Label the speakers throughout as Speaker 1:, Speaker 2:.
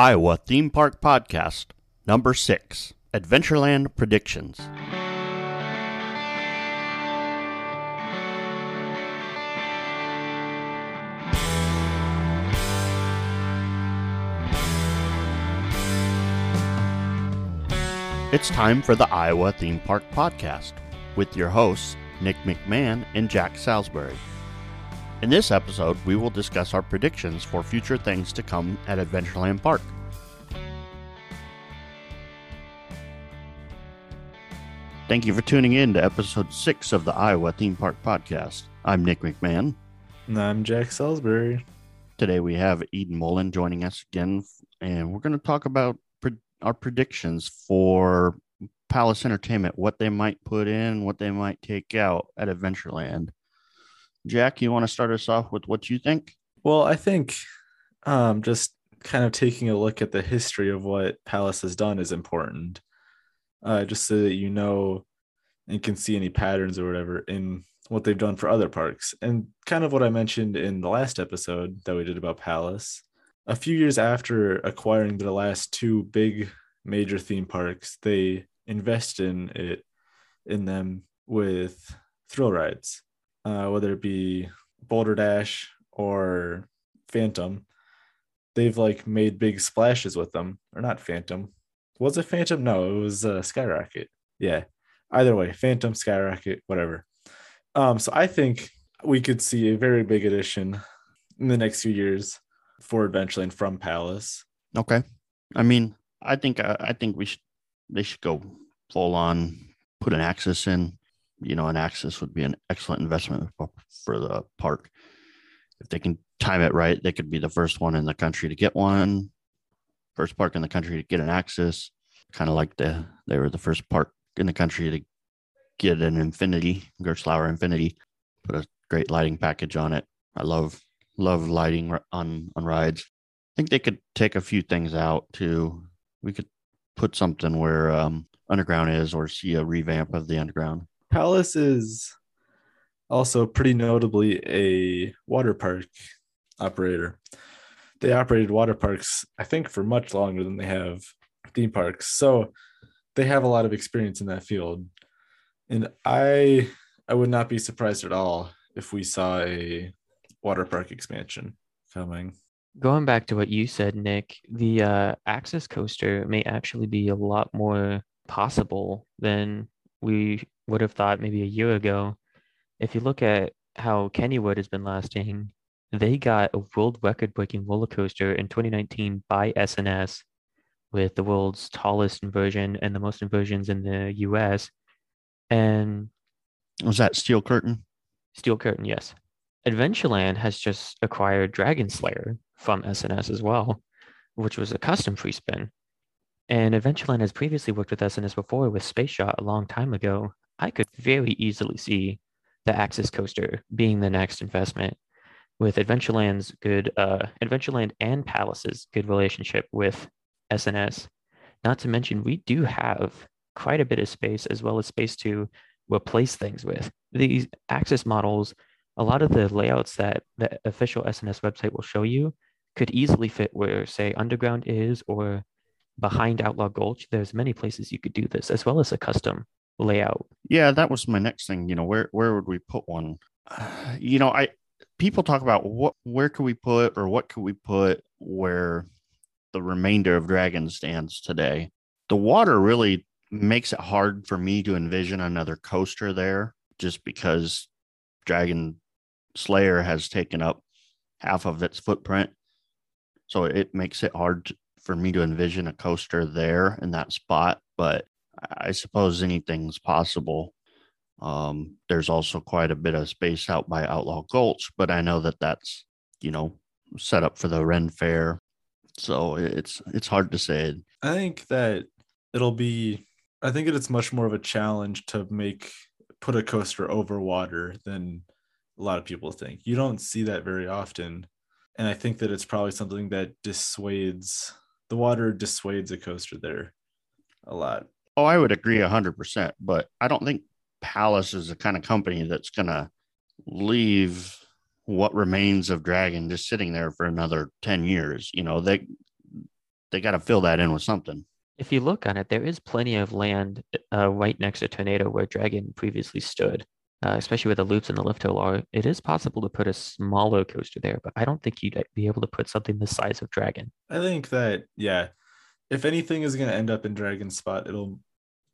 Speaker 1: Iowa Theme Park Podcast, number six Adventureland Predictions. It's time for the Iowa Theme Park Podcast with your hosts, Nick McMahon and Jack Salisbury. In this episode, we will discuss our predictions for future things to come at Adventureland Park. Thank you for tuning in to episode six of the Iowa Theme Park Podcast. I'm Nick McMahon.
Speaker 2: And I'm Jack Salisbury.
Speaker 1: Today we have Eden Mullen joining us again, and we're going to talk about pre- our predictions for Palace Entertainment, what they might put in, what they might take out at Adventureland. Jack, you want to start us off with what you think?
Speaker 2: Well, I think um, just kind of taking a look at the history of what Palace has done is important uh, just so that you know and can see any patterns or whatever in what they've done for other parks. And kind of what I mentioned in the last episode that we did about Palace. A few years after acquiring the last two big major theme parks, they invest in it in them with thrill rides, uh, whether it be Boulder Dash or Phantom. They've like made big splashes with them, or not Phantom, was it Phantom? No, it was uh, Skyrocket. Yeah. Either way, Phantom, Skyrocket, whatever. Um, so I think we could see a very big addition in the next few years for Adventureland from Palace.
Speaker 1: Okay. I mean, I think uh, I think we should they should go full on put an axis in. You know, an axis would be an excellent investment for the park. If they can time it right, they could be the first one in the country to get one first park in the country to get an axis. Kind of like the they were the first park in the country to get an Infinity, Gerstlauer Infinity. Put a great lighting package on it. I love love lighting on on rides. I think they could take a few things out too. We could put something where um, underground is, or see a revamp of the underground.
Speaker 2: Palace is also pretty notably a water park operator they operated water parks, I think, for much longer than they have theme parks. So they have a lot of experience in that field. And I I would not be surprised at all if we saw a water park expansion coming.
Speaker 3: Going back to what you said, Nick, the uh, coaster may actually be a lot more possible than we would have thought maybe a year ago. If you look at how Kennywood has been lasting they got a world record breaking roller coaster in 2019 by SNS with the world's tallest inversion and the most inversions in the US. And
Speaker 1: was that Steel Curtain?
Speaker 3: Steel Curtain, yes. Adventureland has just acquired Dragon Slayer from SNS as well, which was a custom free spin. And Adventureland has previously worked with SNS before with Space Shot a long time ago. I could very easily see the Axis coaster being the next investment with Adventureland's good, uh, Adventureland and Palace's good relationship with SNS. Not to mention, we do have quite a bit of space as well as space to replace things with. These Axis models, a lot of the layouts that the official SNS website will show you could easily fit where, say, Underground is or behind Outlaw Gulch. There's many places you could do this, as well as a custom layout.
Speaker 1: Yeah, that was my next thing. You know, where where would we put one? You know, I people talk about what where could we put or what could we put where the remainder of Dragon stands today. The water really makes it hard for me to envision another coaster there just because Dragon Slayer has taken up half of its footprint. So it makes it hard for me to envision a coaster there in that spot. But I suppose anything's possible. Um, there's also quite a bit of space out by Outlaw Gulch, but I know that that's you know set up for the Ren Fair, so it's it's hard to say.
Speaker 2: I think that it'll be. I think that it's much more of a challenge to make put a coaster over water than a lot of people think. You don't see that very often, and I think that it's probably something that dissuades the water dissuades a coaster there a lot.
Speaker 1: Oh, I would agree hundred percent, but I don't think Palace is the kind of company that's going to leave what remains of Dragon just sitting there for another 10 years. You know, they they got to fill that in with something.
Speaker 3: If you look on it, there is plenty of land uh, right next to Tornado where Dragon previously stood, uh, especially with the loops and the lift hill. It is possible to put a smaller coaster there, but I don't think you'd be able to put something the size of Dragon.
Speaker 2: I think that, yeah, if anything is going to end up in Dragon Spot, it'll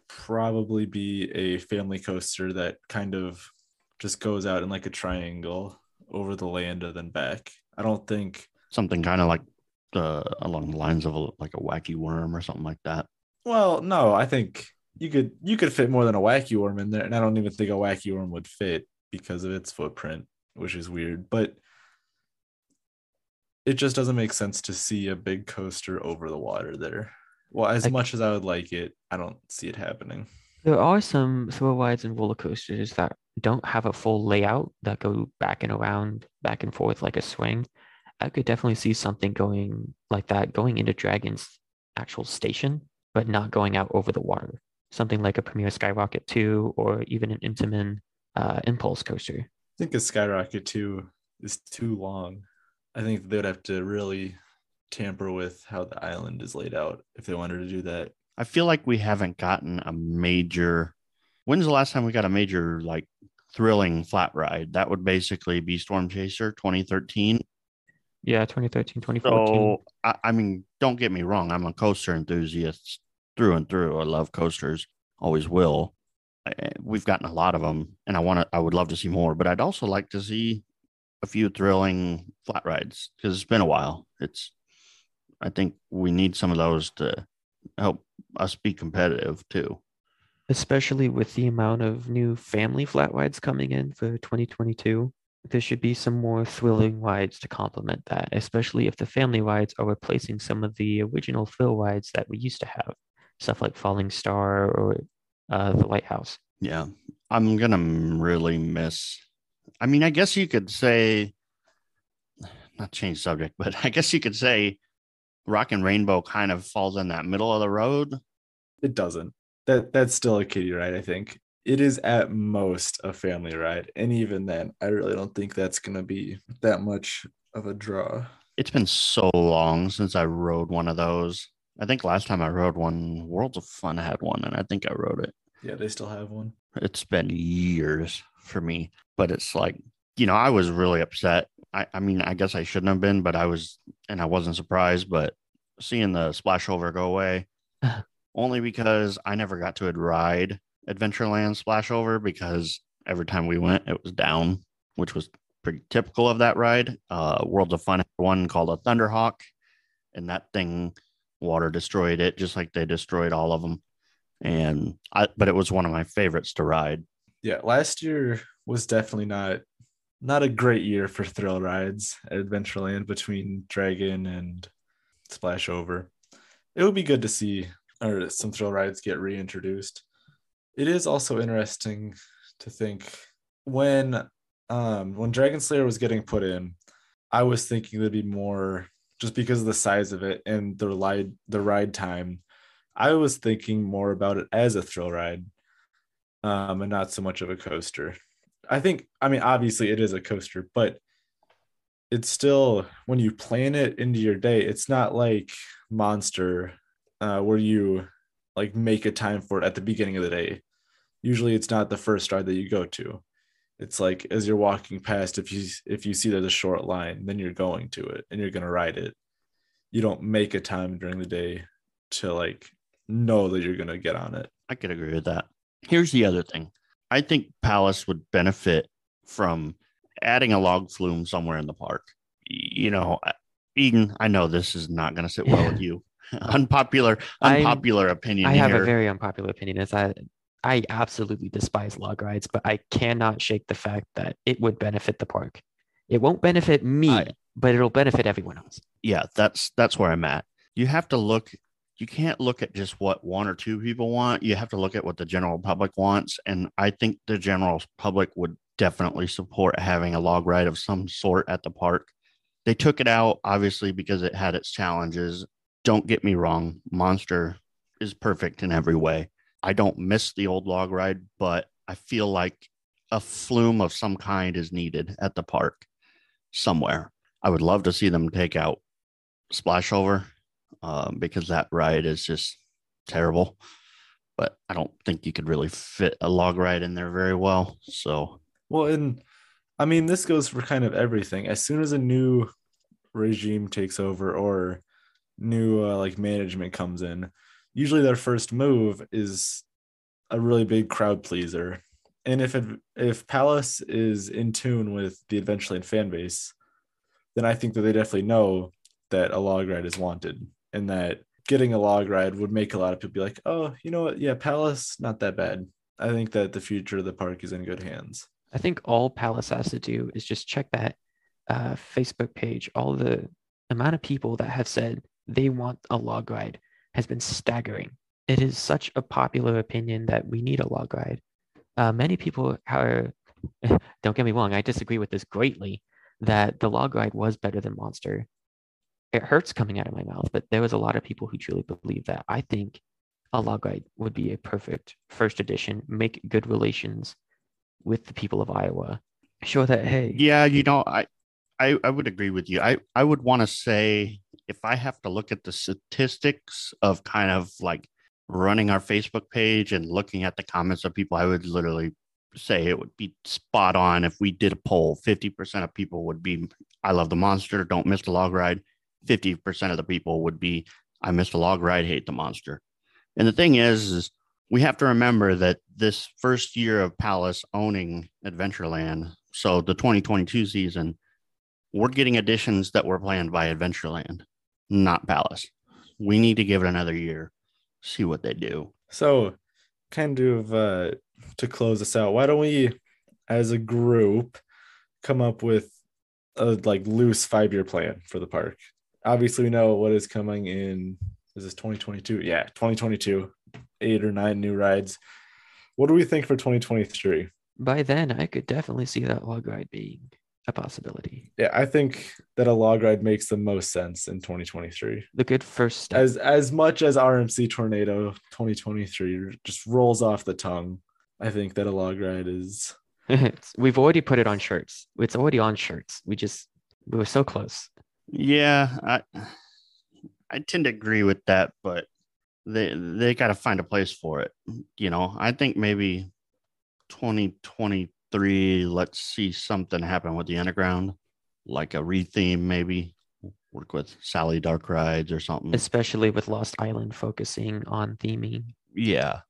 Speaker 2: probably be a family coaster that kind of just goes out in like a triangle over the land and then back. I don't think
Speaker 1: something kind of like uh, along the lines of a, like a wacky worm or something like that.
Speaker 2: Well, no, I think you could you could fit more than a wacky worm in there, and I don't even think a wacky worm would fit because of its footprint, which is weird. But it just doesn't make sense to see a big coaster over the water there. Well, as much as I would like it, I don't see it happening.
Speaker 3: There are some thrill rides and roller coasters that don't have a full layout that go back and around, back and forth like a swing. I could definitely see something going like that going into Dragon's actual station, but not going out over the water. Something like a Premier Skyrocket 2 or even an Intamin uh, Impulse coaster. I
Speaker 2: think a Skyrocket 2 is too long. I think they'd have to really tamper with how the island is laid out if they wanted to do that.
Speaker 1: I feel like we haven't gotten a major. When's the last time we got a major like thrilling flat ride? That would basically be Storm Chaser 2013.
Speaker 3: Yeah, 2013, 2014.
Speaker 1: So, I, I mean, don't get me wrong. I'm a coaster enthusiast through and through. I love coasters, always will. I, eh, we've gotten a lot of them, and I want to. I would love to see more, but I'd also like to see a few thrilling flat rides because it's been a while. It's, I think we need some of those to help us be competitive too.
Speaker 3: Especially with the amount of new family flat rides coming in for 2022 there should be some more thrilling rides to complement that, especially if the family rides are replacing some of the original thrill rides that we used to have, stuff like Falling Star or uh, the Lighthouse.
Speaker 1: Yeah, I'm gonna really miss. I mean, I guess you could say, not change subject, but I guess you could say, Rock and Rainbow kind of falls in that middle of the road.
Speaker 2: It doesn't. That that's still a kiddie ride, I think it is at most a family ride. And even then, I really don't think that's going to be that much of a draw.
Speaker 1: It's been so long since I rode one of those. I think last time I rode one, Worlds of Fun had one, and I think I rode it.
Speaker 2: Yeah, they still have one.
Speaker 1: It's been years for me, but it's like, you know, I was really upset. I, I mean, I guess I shouldn't have been, but I was, and I wasn't surprised. But seeing the splash over go away, only because I never got to ride Adventureland splash over because every time we went, it was down, which was pretty typical of that ride. Uh, Worlds of Fun had one called a Thunderhawk, and that thing water destroyed it, just like they destroyed all of them. And I, but it was one of my favorites to ride.
Speaker 2: Yeah, last year was definitely not not a great year for thrill rides at Adventureland between Dragon and splash over It would be good to see or some thrill rides get reintroduced it is also interesting to think when um when Dragon Slayer was getting put in, I was thinking there'd be more just because of the size of it and the ride the ride time. I was thinking more about it as a thrill ride, um, and not so much of a coaster. I think, I mean, obviously it is a coaster, but it's still when you plan it into your day, it's not like Monster, uh, where you like make a time for it at the beginning of the day usually it's not the first ride that you go to it's like as you're walking past if you if you see there's a short line then you're going to it and you're going to ride it. You don't make a time during the day to like know that you're going to get on it.
Speaker 1: I could agree with that. Here's the other thing. I think palace would benefit from adding a log flume somewhere in the park. You know eden i know this is not going to sit well with you. Unpopular unpopular I'm, opinion
Speaker 3: i have here. a very unpopular opinion. Is that I absolutely despise log rides, but I cannot shake the fact that it would benefit the park. It won't benefit me, I, but it'll benefit everyone else.
Speaker 1: Yeah, that's that's where I'm at. You have to look you can't look at just what one or two people want. You have to look at what the general public wants. And I think the general public would definitely support having a log ride of some sort at the park. They took it out, obviously, because it had its challenges. Don't get me wrong, Monster is perfect in every way. I don't miss the old log ride, but I feel like a flume of some kind is needed at the park somewhere. I would love to see them take out Splashover. um, because that ride is just terrible. But I don't think you could really fit a log ride in there very well. So
Speaker 2: Well, and I mean, this goes for kind of everything. As soon as a new regime takes over or new uh, like management comes in, usually their first move is a really big crowd pleaser. And if if Palace is in tune with the Adventureland fan base, then I think that they definitely know that a log ride is wanted and that getting a log ride would make a lot of people be like, oh, you know what? Yeah, Palace, not that bad. I think that the future of the park is in good hands.
Speaker 3: I think all Palace has to do is just check that uh, Facebook page. All the amount of people that have said they want a log ride has been staggering. It is such a popular opinion that we need a log ride. Uh, many people are, don't get me wrong, I disagree with this greatly that the log ride was better than Monster. It hurts coming out of my mouth, but there was a lot of people who truly believe that. I think a log ride would be a perfect first edition, make good relations with the people of Iowa. Show that, hey,
Speaker 1: yeah, you know, I I, I would agree with you. I, I would want to say if I have to look at the statistics of kind of like running our Facebook page and looking at the comments of people, I would literally say it would be spot on if we did a poll. 50% of people would be, I love the monster, don't miss the log ride. 50% of the people would be, I missed the log ride, hate the monster. And the thing is, is we have to remember that this first year of Palace owning Adventureland, so the 2022 season, we're getting additions that were planned by Adventureland, not Palace. We need to give it another year, see what they do.
Speaker 2: So, kind of uh, to close this out, why don't we, as a group, come up with a like loose five year plan for the park? Obviously, we know what is coming in. Is this 2022? Yeah, 2022, eight or nine new rides. What do we think for 2023?
Speaker 3: By then, I could definitely see that log ride being a possibility.
Speaker 2: Yeah, I think that a log ride makes the most sense in 2023.
Speaker 3: The good first step.
Speaker 2: As as much as RMC Tornado 2023 just rolls off the tongue, I think that a log ride is.
Speaker 3: We've already put it on shirts. It's already on shirts. We just we were so close.
Speaker 1: Yeah, I I tend to agree with that, but they they got to find a place for it. You know, I think maybe 2020 three, let's see something happen with the underground, like a retheme, maybe work with Sally Dark Rides or something.
Speaker 3: Especially with Lost Island focusing on theming.
Speaker 1: Yeah.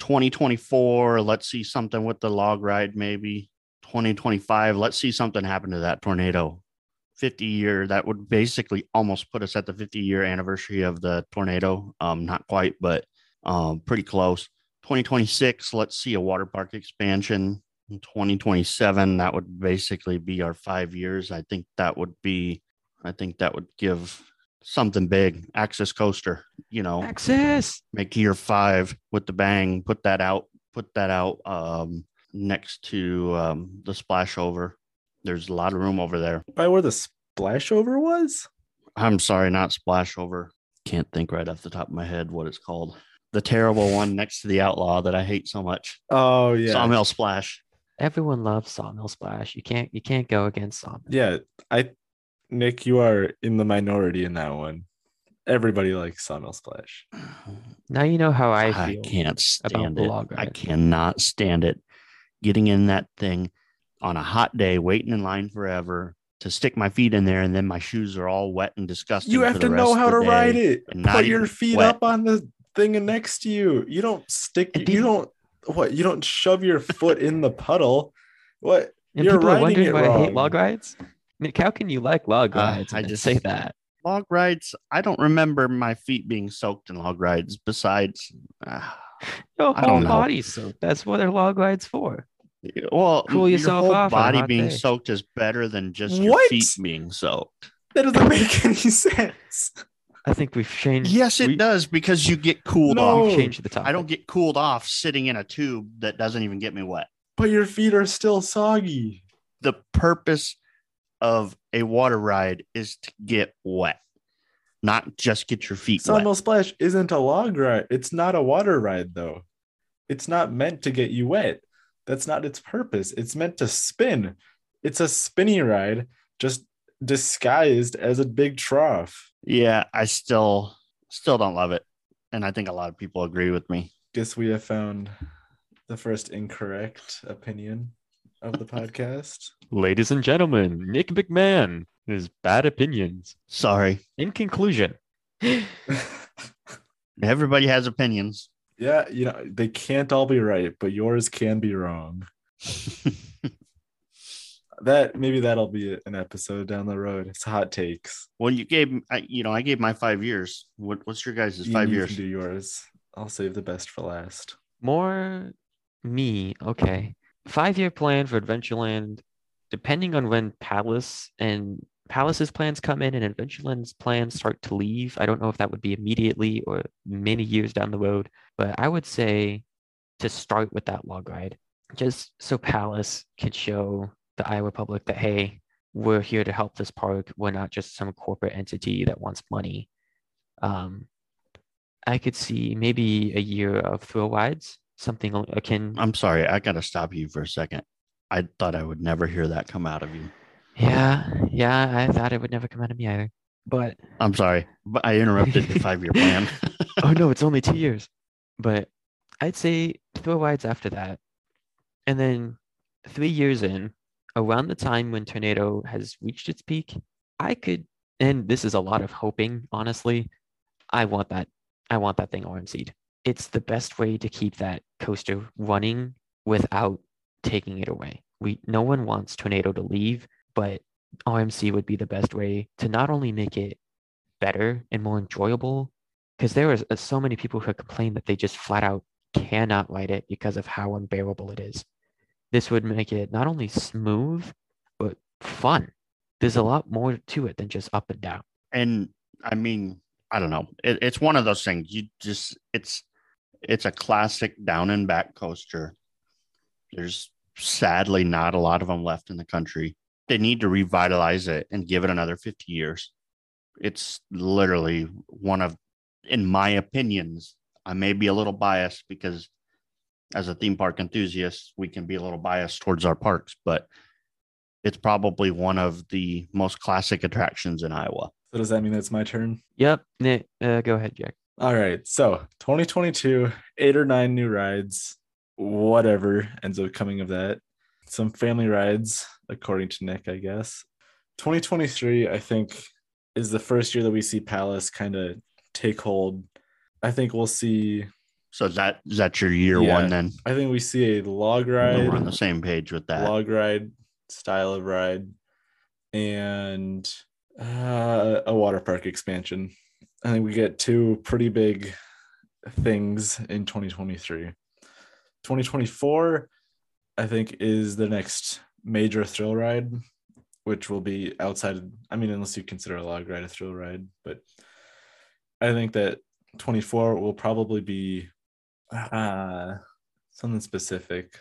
Speaker 1: 2024, let's see something with the log ride, maybe. 2025, let's see something happen to that tornado. 50 year, that would basically almost put us at the 50 year anniversary of the tornado. Um, not quite, but um, pretty close. 2026, let's see a water park expansion in 2027 that would basically be our five years. I think that would be i think that would give something big. Axis coaster you know.
Speaker 3: Axis
Speaker 1: make year five with the bang put that out put that out um next to um the splash over. There's a lot of room over there.
Speaker 2: By where the splash over was?
Speaker 1: I'm sorry not splash over. Can't think right off the top of my head what it's called. The terrible one next to the outlaw that i hate so much.
Speaker 2: Oh yeah.
Speaker 1: Sawmill splash
Speaker 3: everyone loves Sawmill Splash. You can't you can't go against Sawmill.
Speaker 2: Yeah, I Nick, you are in the minority in that one. Everybody likes Sawmill Splash.
Speaker 3: Now you know how I
Speaker 1: feel. I can't stand it. I cannot stand it. Getting in that thing on a hot day, waiting in line forever to stick my feet in there, and then my shoes are all wet and disgusting.
Speaker 2: You have to know how to ride it. Put your feet wet. up on the thing next to you. You don't stick. You don't what? You don't shove your foot in the puddle. What?
Speaker 3: And You're people are wondering why wrong. I hate log rides. Nick, how can you like log uh, rides? Uh, I just say that.
Speaker 1: Log rides. I don't remember my feet being soaked in log rides. Besides, uh,
Speaker 3: your whole body's soaked. That's what their log rides for.
Speaker 1: Well, cool yourself your whole off. Body being day. soaked is better than just your what? feet being soaked.
Speaker 2: That doesn't make any sense.
Speaker 3: I think we've changed.
Speaker 1: Yes, it
Speaker 3: we,
Speaker 1: does because you get cooled no.
Speaker 3: off. Change the topic.
Speaker 1: I don't get cooled off sitting in a tube that doesn't even get me wet.
Speaker 2: But your feet are still soggy.
Speaker 1: The purpose of a water ride is to get wet, not just get your feet
Speaker 2: Sawmill
Speaker 1: wet.
Speaker 2: Splash isn't a log ride. It's not a water ride, though. It's not meant to get you wet. That's not its purpose. It's meant to spin. It's a spinny ride, just disguised as a big trough.
Speaker 1: Yeah, I still Still don't love it. And I think a lot of people agree with me.
Speaker 2: Guess we have found the first incorrect opinion of the podcast.
Speaker 3: Ladies and gentlemen, Nick McMahon, his bad opinions.
Speaker 1: Sorry.
Speaker 3: In conclusion,
Speaker 1: Everybody has opinions.
Speaker 2: yeah, you know, they can't all be right, but yours can be wrong. That maybe that'll be an episode down the road. It's hot takes.
Speaker 1: well, you gave, I, you know, I gave my five years. What, what's your guys' five
Speaker 2: you
Speaker 1: years?
Speaker 2: Can do yours. I'll save the best for last.
Speaker 3: more me. Okay. Five year plan for Adventureland, depending on when Palace and Palace's plans come in and Adventureland's plans start to leave. I don't know if that would be immediately or many years down the road, but I would say to start with that log ride, just so Palace could show the Iowa public that, hey, we're here to help this park. We're not just some corporate entity that wants money. Um, I could see maybe a year of thrill rides, something akin.
Speaker 1: I'm sorry. I got to stop you for a second. I thought I would never hear that come out of you.
Speaker 3: Yeah, yeah, I thought it would never come out of me either. But
Speaker 1: I'm sorry, but I interrupted the five year plan.
Speaker 3: oh no, it's only two years. But I'd say thrill rides after that. And then three years in, around the time when Tornado has reached its peak, I could, and this is a lot of hoping, honestly. I want that. I want that thing RMC'd. It's the best way to keep that coaster running without taking it away. We no one wants Tornado to leave, but RMC would be the best way to not only make it better and more enjoyable, because there is uh, so many people who complain that they just flat out cannot ride it because of how unbearable it is. This would make it not only smooth, but fun. There's a mm-hmm. lot more to it than just up and down.
Speaker 1: and I mean, I don't know. It, it's one of those things. You just it's it's a classic down and back coaster. There's sadly not a lot of them left in the country. They need to revitalize it and give it another 50 years. It's literally one of, in my opinions, I may be a little biased because as a theme park enthusiast, we can be a little biased towards our parks, but it's probably one of the most classic attractions in Iowa.
Speaker 2: So does that mean it's my turn?
Speaker 3: Yep. Nick, uh, go ahead, Jack.
Speaker 2: All right. So 2022, eight or nine new rides, whatever ends up coming of that. Some family rides, according to Nick, I guess. 2023, I think, is the first year that we see Palace kind of take hold. I think we'll see,
Speaker 1: So is that is that your year
Speaker 2: Yeah.
Speaker 1: one then?
Speaker 2: I think we see a log ride.
Speaker 1: We're on the same page with that.
Speaker 2: log ride style of ride, and uh, a water park expansion. I think we get two pretty big things in 2023. 2024, I think, is the next major thrill ride, which will be outside. I mean, unless you consider a log ride a thrill ride, but I think that 24 will probably be uh, something specific,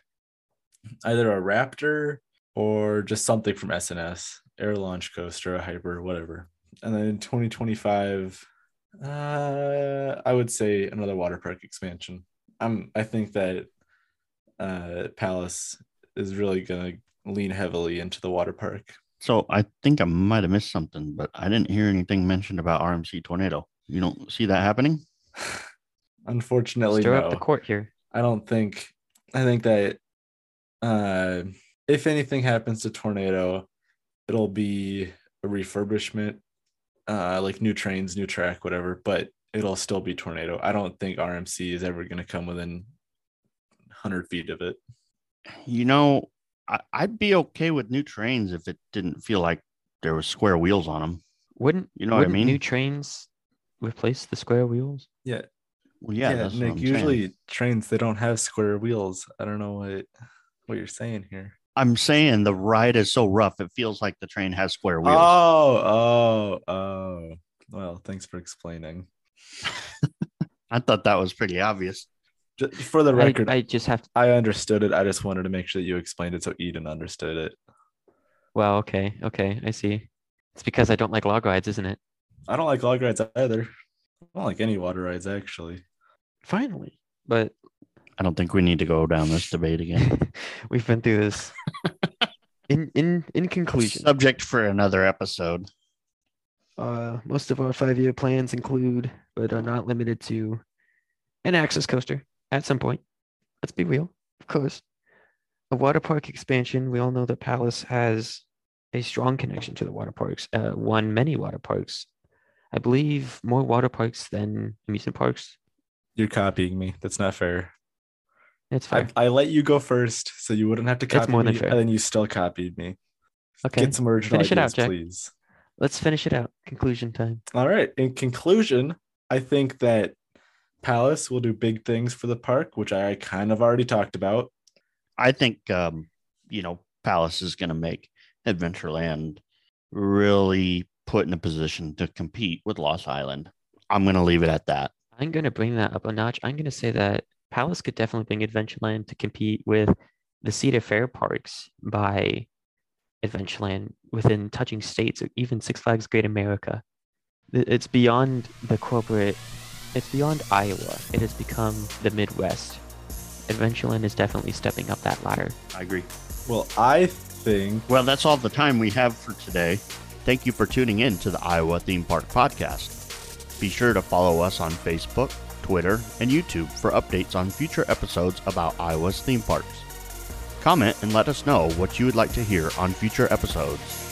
Speaker 2: either a Raptor or just something from SNS, air launch coaster, a hyper, whatever. And then in 2025, uh, I would say another water park expansion. I'm I think that uh, Palace is really gonna lean heavily into the water park.
Speaker 1: So I think I might have missed something, but I didn't hear anything mentioned about RMC Tornado. You don't see that happening?
Speaker 2: Unfortunately,
Speaker 3: Stir
Speaker 2: no.
Speaker 3: up the court here.
Speaker 2: I don't think I think that uh if anything happens to Tornado, it'll be a refurbishment, uh like new trains, new track, whatever, but it'll still be Tornado. I don't think RMC is ever gonna come within hundred feet of it.
Speaker 1: You know, I, I'd be okay with new trains if it didn't feel like there was square wheels on them.
Speaker 3: Wouldn't
Speaker 1: You know what I mean?
Speaker 3: New trains replace the square wheels.
Speaker 2: Yeah.
Speaker 1: Well, yeah, that's what
Speaker 2: Nick,
Speaker 1: I'm
Speaker 2: usually
Speaker 1: saying.
Speaker 2: trains they don't have square wheels. I don't know what what you're saying here.
Speaker 1: I'm saying the ride is so rough, it feels like the train has square wheels.
Speaker 2: Oh, oh, oh. Well, thanks for explaining.
Speaker 1: I thought that was pretty obvious.
Speaker 2: Ju- For the
Speaker 3: I,
Speaker 2: record,
Speaker 3: I just have to.
Speaker 2: I understood it. I just wanted to make sure that you explained it so Eden understood it.
Speaker 3: Well, okay, okay, I see. It's because I don't like log rides, isn't it?
Speaker 2: I don't like log rides either. I don't like any water rides actually.
Speaker 3: Finally, but
Speaker 1: I don't think we need to go down this debate again.
Speaker 3: we've been through this. In in in conclusion,
Speaker 1: Subject for another episode.
Speaker 3: Uh, most of our five-year plans include, but are not limited to, an Axis coaster at some point. Let's be real, of course. A water park expansion. We all know that Palace has a strong connection to the water parks. Uh, won many water parks. I believe more water parks than amusement parks.
Speaker 2: You're copying me. That's not fair.
Speaker 3: It's fine.
Speaker 2: I, I let you go first, so you wouldn't have to
Speaker 3: That's
Speaker 2: copy
Speaker 3: more than
Speaker 2: me,
Speaker 3: fair.
Speaker 2: and then you still copied me.
Speaker 3: okay,
Speaker 2: Get some original
Speaker 3: Finish it out,
Speaker 2: ideas,
Speaker 3: Jack.
Speaker 2: please.
Speaker 3: let's finish it out. Conclusion time.
Speaker 2: All right. In conclusion, I think that Palace will do big things for the park, which I kind of already talked about.
Speaker 1: I think um, you know Palace is going to make Adventureland really put in a position to compete with Lost Island. I'm going to leave it at that.
Speaker 3: I'm going to bring that up a notch. I'm going to say that Palace could definitely bring Adventureland to compete with the Cedar Fair parks by Adventureland within touching states, or even Six Flags Great America. It's beyond the corporate, it's beyond Iowa. It has become the Midwest. Adventureland is definitely stepping up that ladder.
Speaker 1: I agree.
Speaker 2: Well, I think
Speaker 1: Well, that's all the time we have for today. Thank you for tuning in to the Iowa Theme Park Podcast. Be sure to follow us on Facebook, Twitter, and YouTube for updates on future episodes about Iowa's theme parks. Comment and let us know what you would like to hear on future episodes.